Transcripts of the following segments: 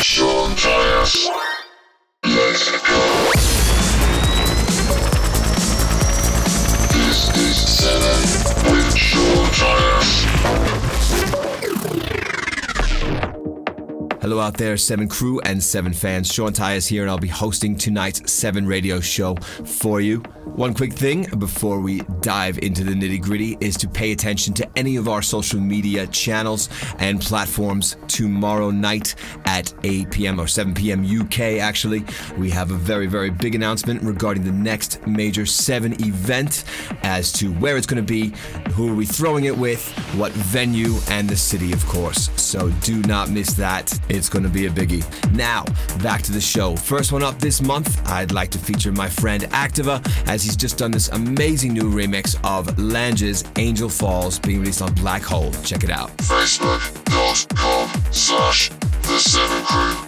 Sean Tyas. Hello out there, Seven crew and Seven fans. Sean Tyas here, and I'll be hosting tonight's Seven radio show for you. One quick thing before we dive into the nitty gritty is to pay attention to any of our social media channels and platforms tomorrow night at 8 p.m. or 7 p.m. UK. Actually, we have a very, very big announcement regarding the next major Seven event as to where it's going to be, who are we throwing it with, what venue, and the city, of course. So do not miss that. It's going to be a biggie. Now, back to the show. First one up this month, I'd like to feature my friend Activa as he's just done this amazing new remix of Lange's Angel Falls being released on Black Hole. Check it out. Facebook.com slash The Seven Crew.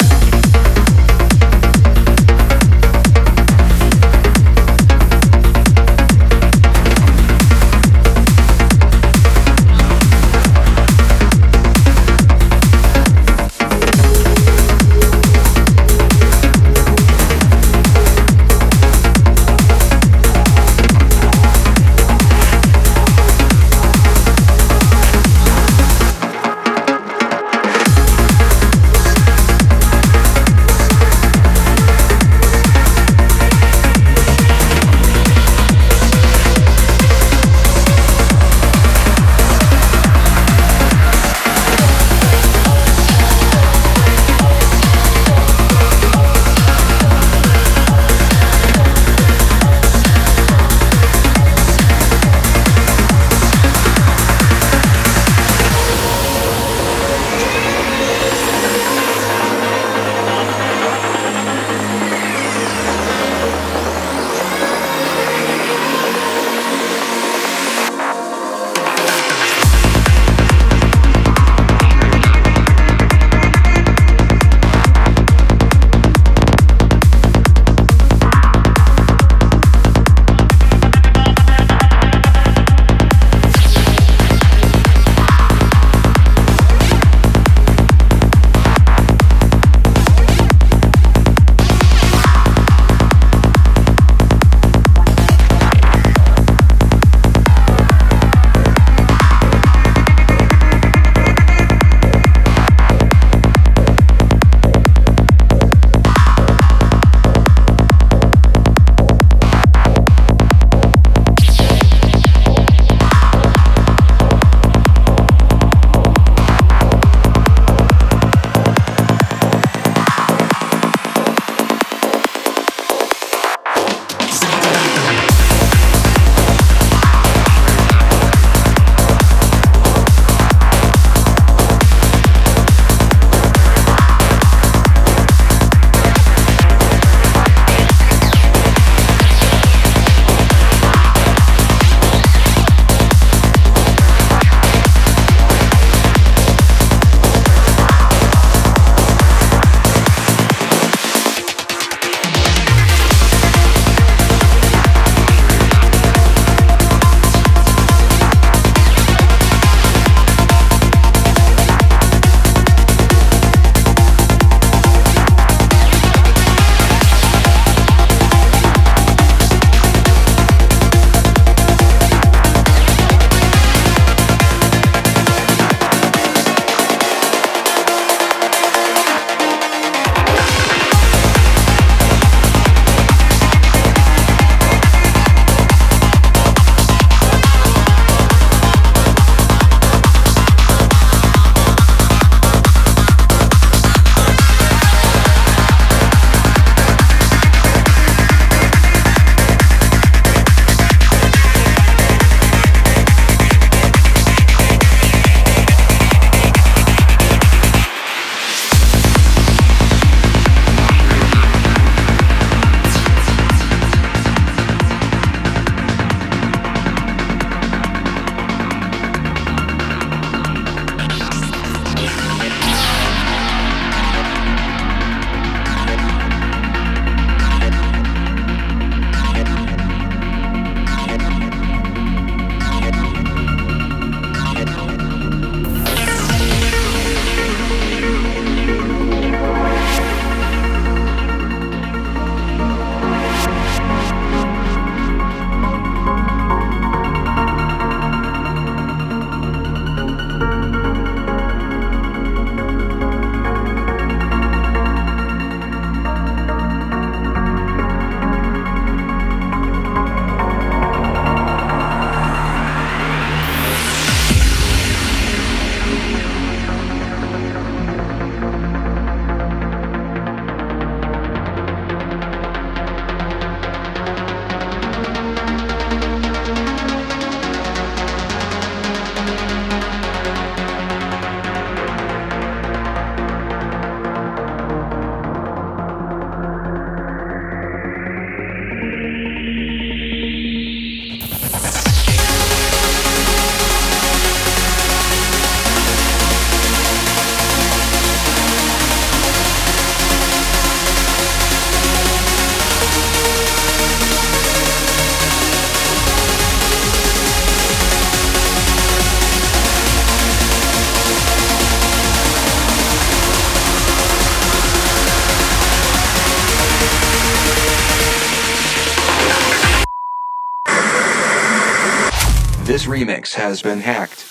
remix has been hacked.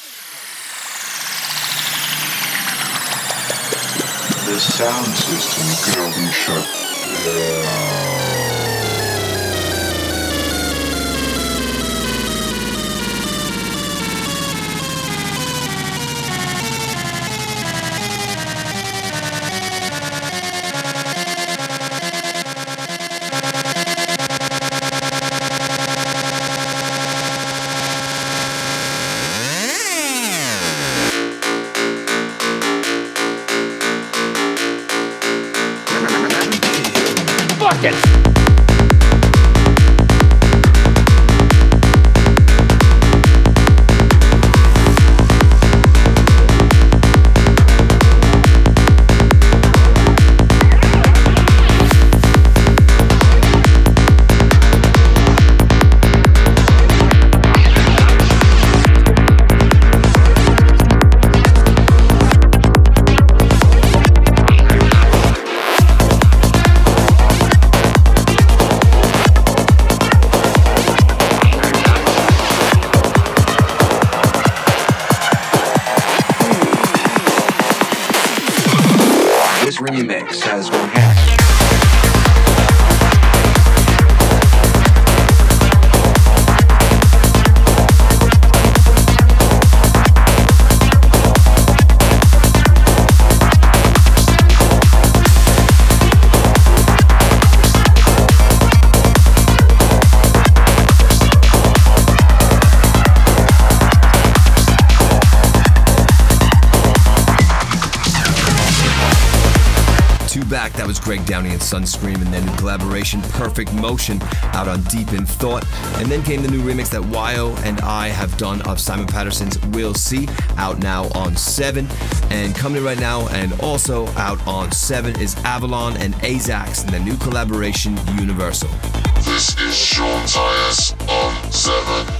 The sound system cannot be shut Fuck remix has been Downey and Sunscreen and their new collaboration, Perfect Motion, out on Deep in Thought. And then came the new remix that Wyo and I have done of Simon Patterson's We'll See, out now on 7. And coming right now, and also out on 7, is Avalon and Azax and their new collaboration, Universal. This is Sean Tyas on 7.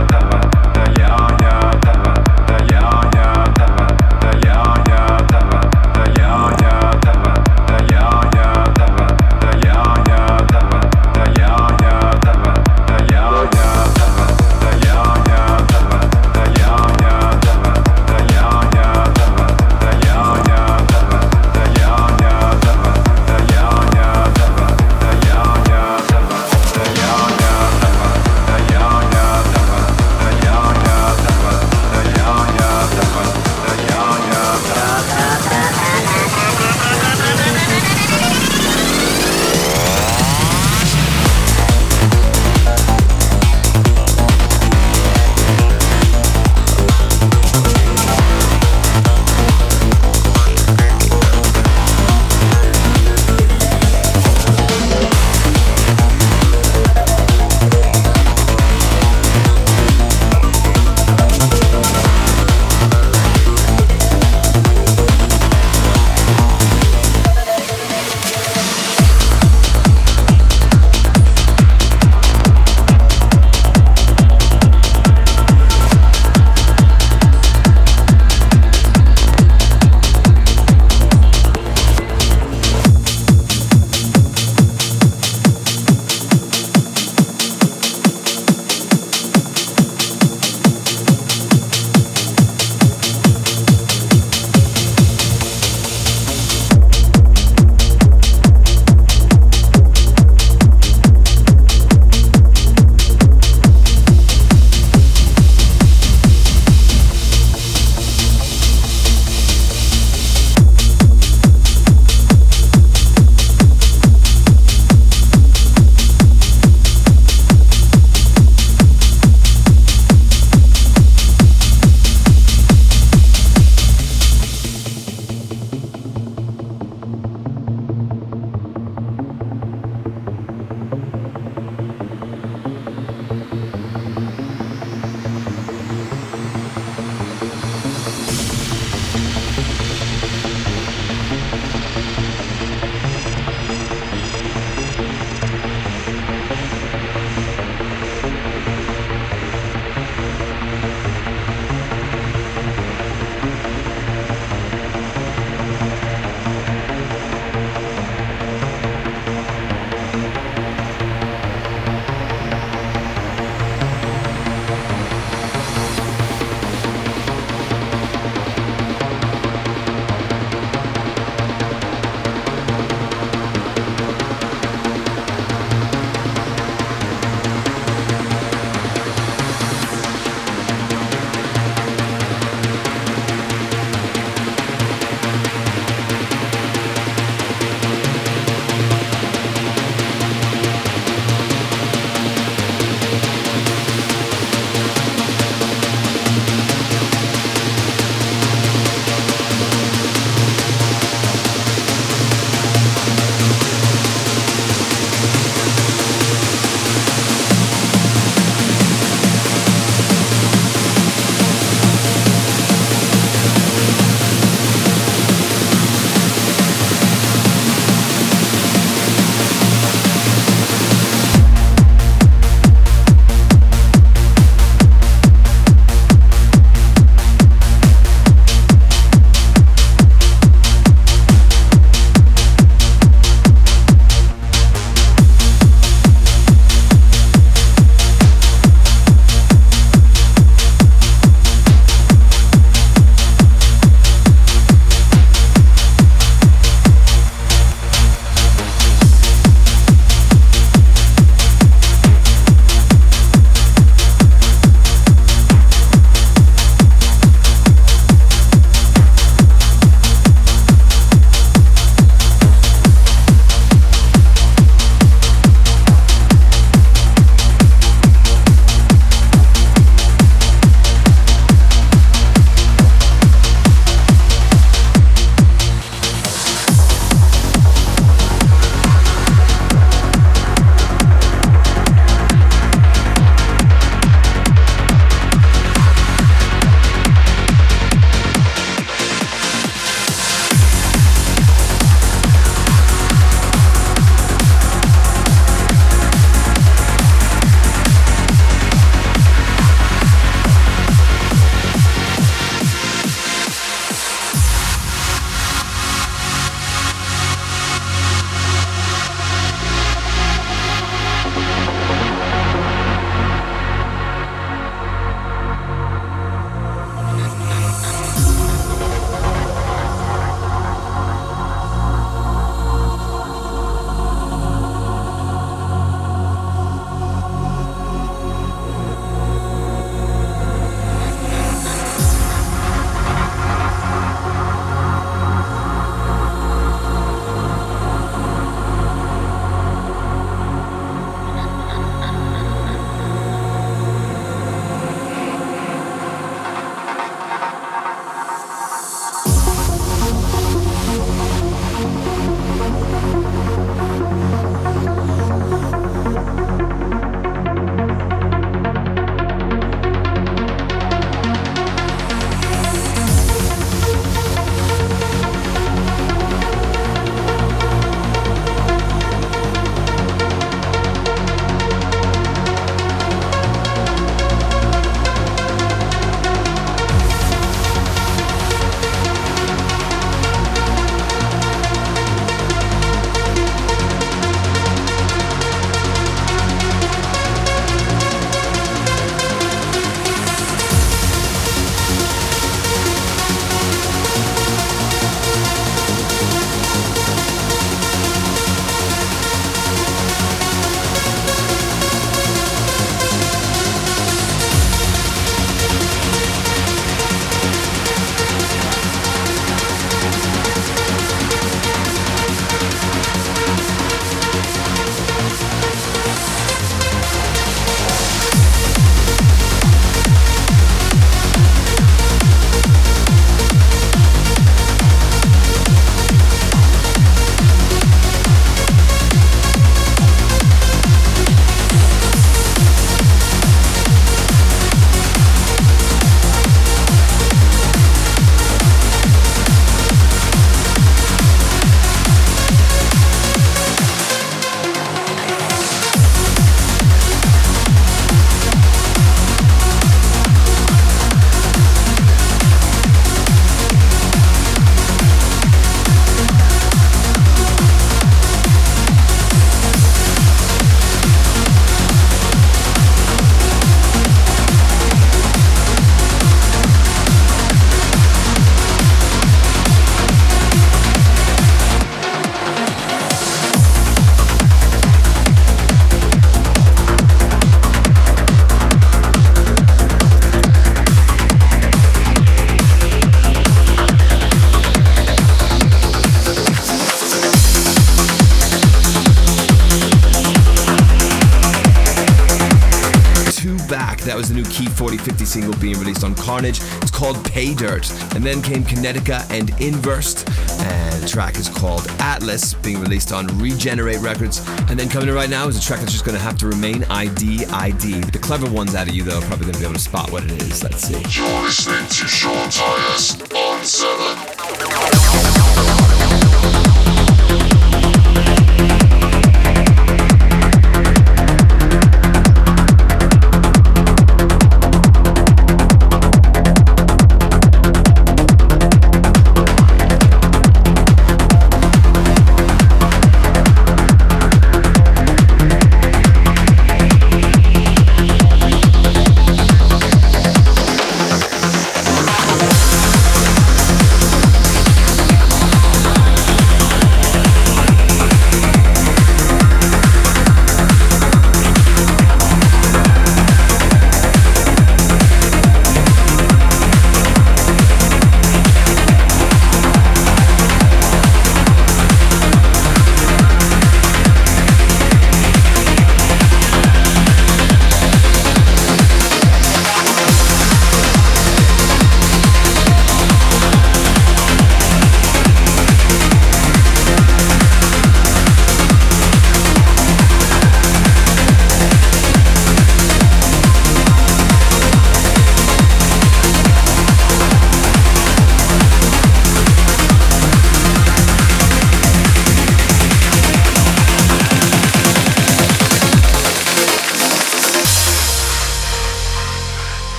single being released on Carnage. It's called Pay Dirt. And then came Connecticut and Inversed. And the track is called Atlas, being released on Regenerate Records. And then coming in right now is a track that's just going to have to remain ID ID. The clever ones out of you, though, are probably going to be able to spot what it is. Let's see. You're listening to Sean Tyas on 7.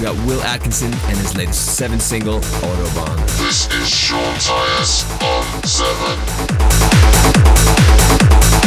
We got Will Atkinson and his latest seven single, Autobahn. This is Sean Tyas on 7.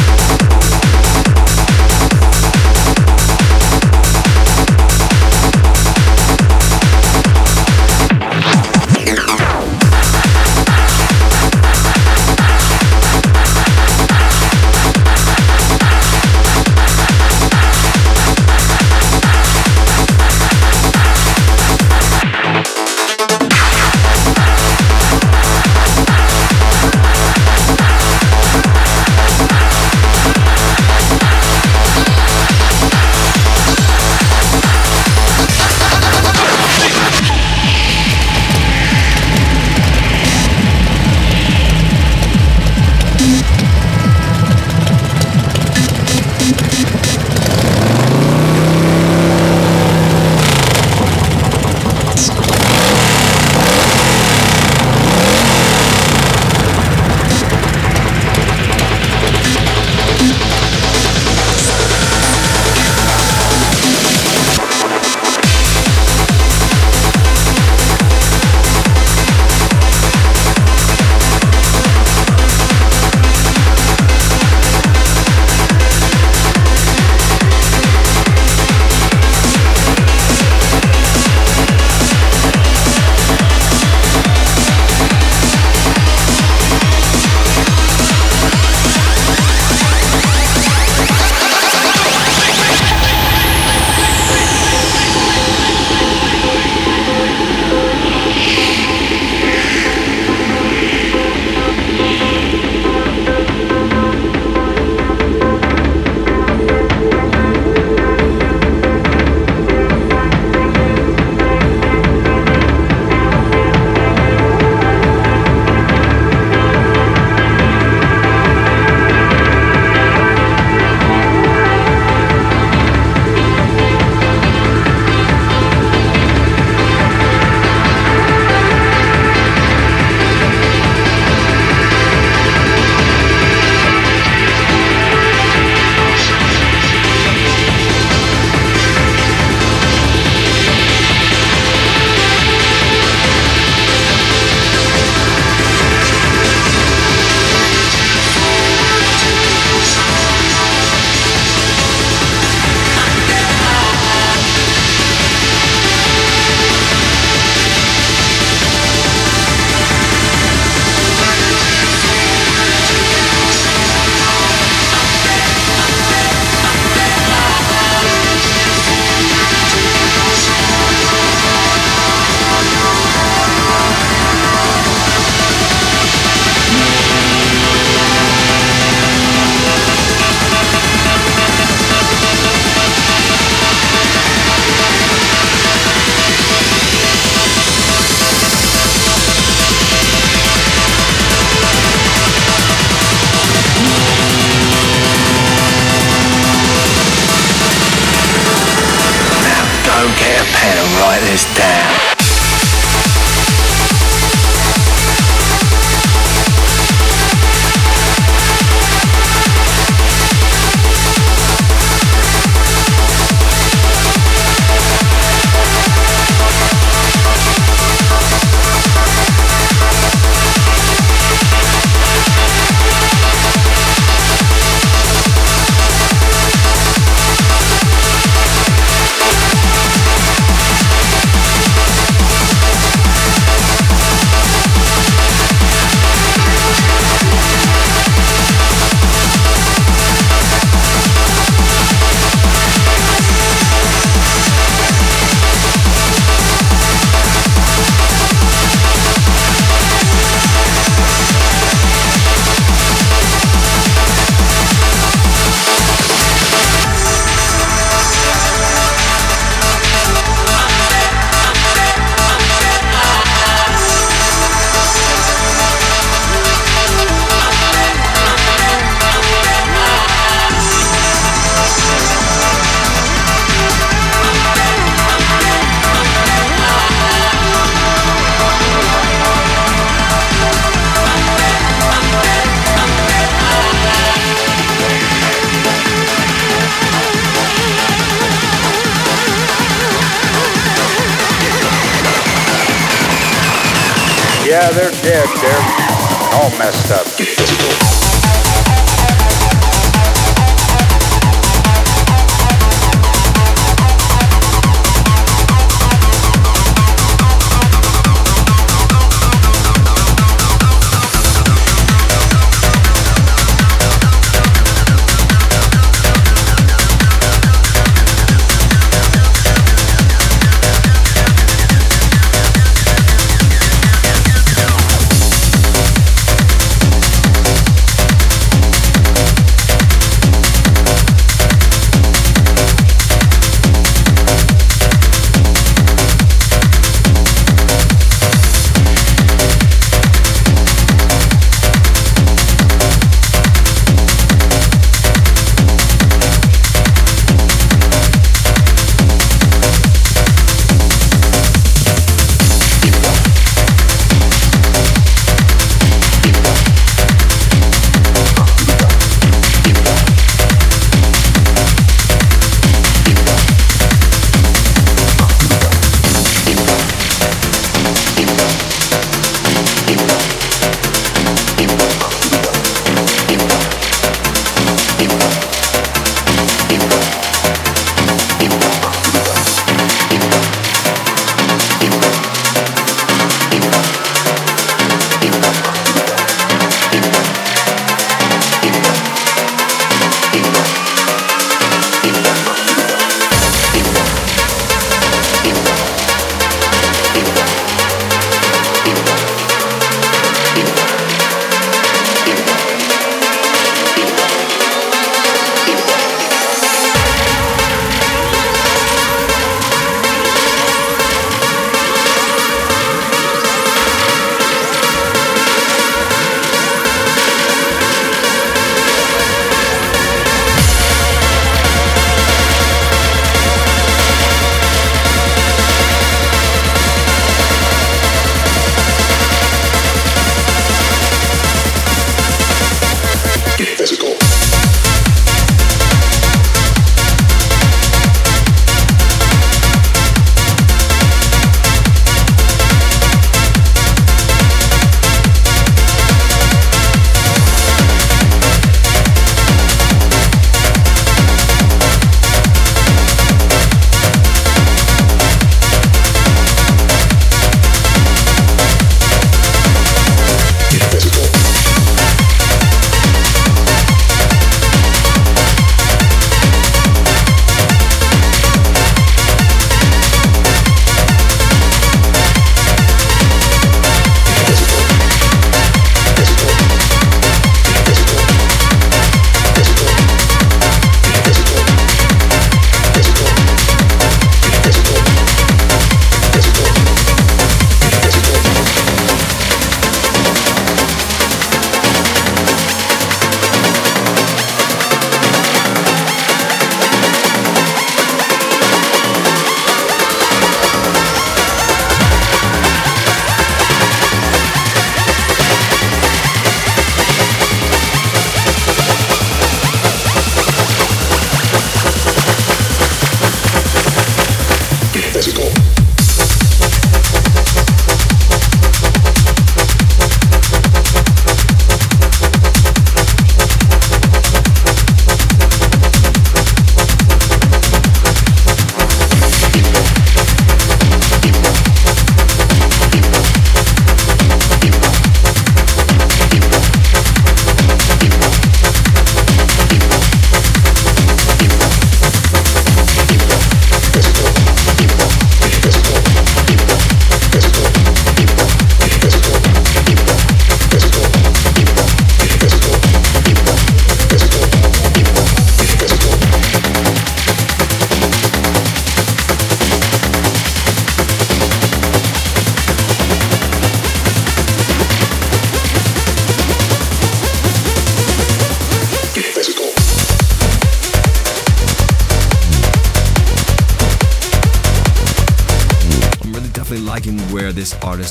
Messed up.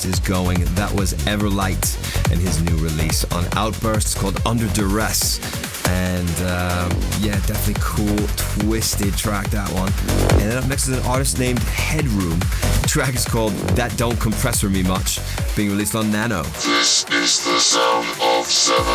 Is going. That was Everlight and his new release on Outbursts called Under Duress. And uh, yeah, definitely cool, twisted track that one. And then up next is an artist named Headroom. The track is called That Don't Compressor Me Much, being released on Nano. This is the sound of seven.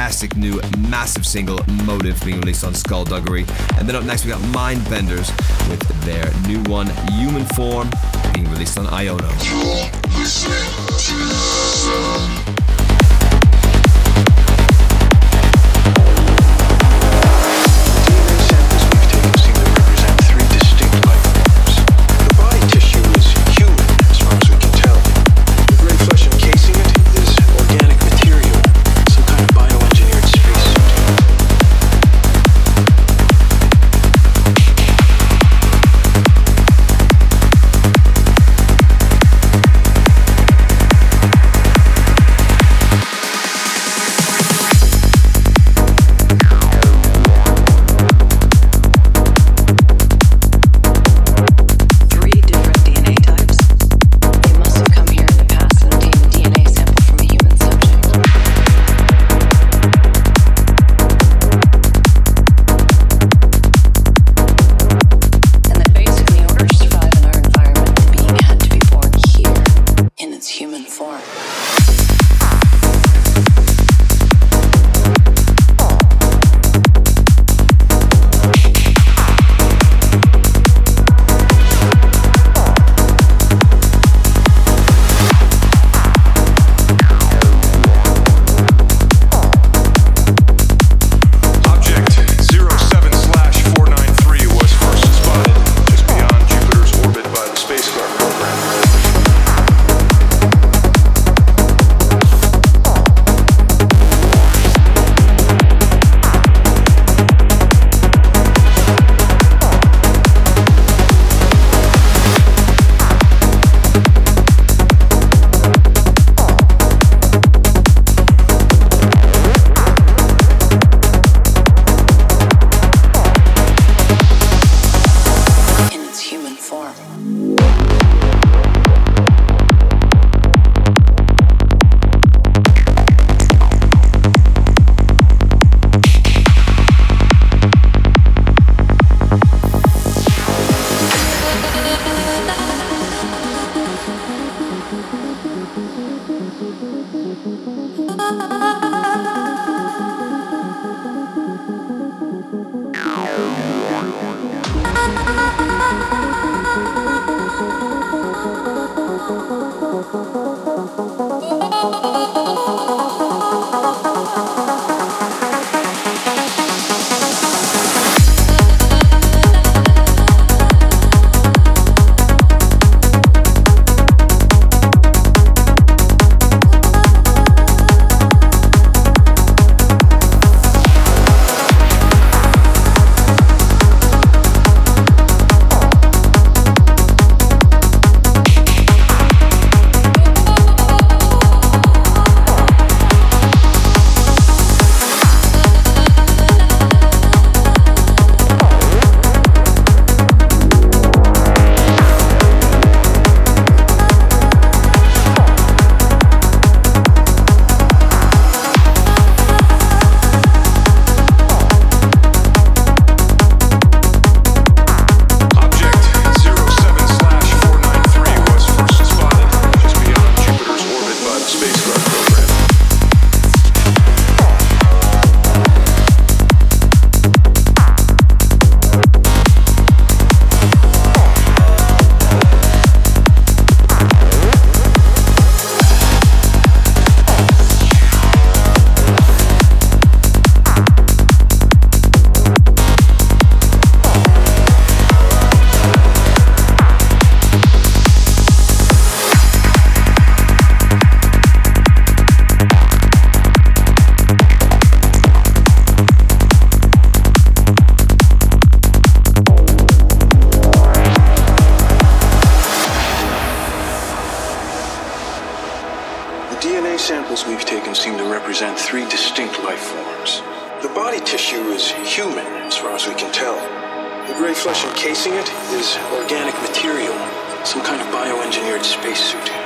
Fantastic new massive single Motive being released on Skullduggery. And then up next we got Mindbenders with their new one Human Form being released on Iono. DNA samples we've taken seem to represent three distinct life forms. The body tissue is human, as far as we can tell. The gray flesh encasing it is organic material, some kind of bioengineered spacesuit.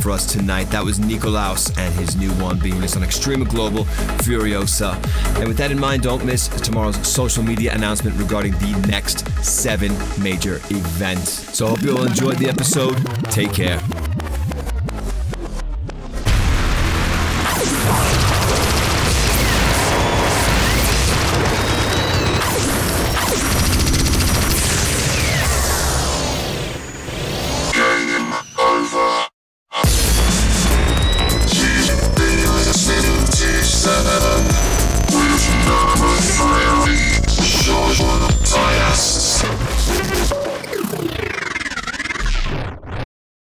For us tonight. That was Nikolaus and his new one being released on Extrema Global, Furiosa. And with that in mind, don't miss tomorrow's social media announcement regarding the next seven major events. So I hope you all enjoyed the episode. Take care.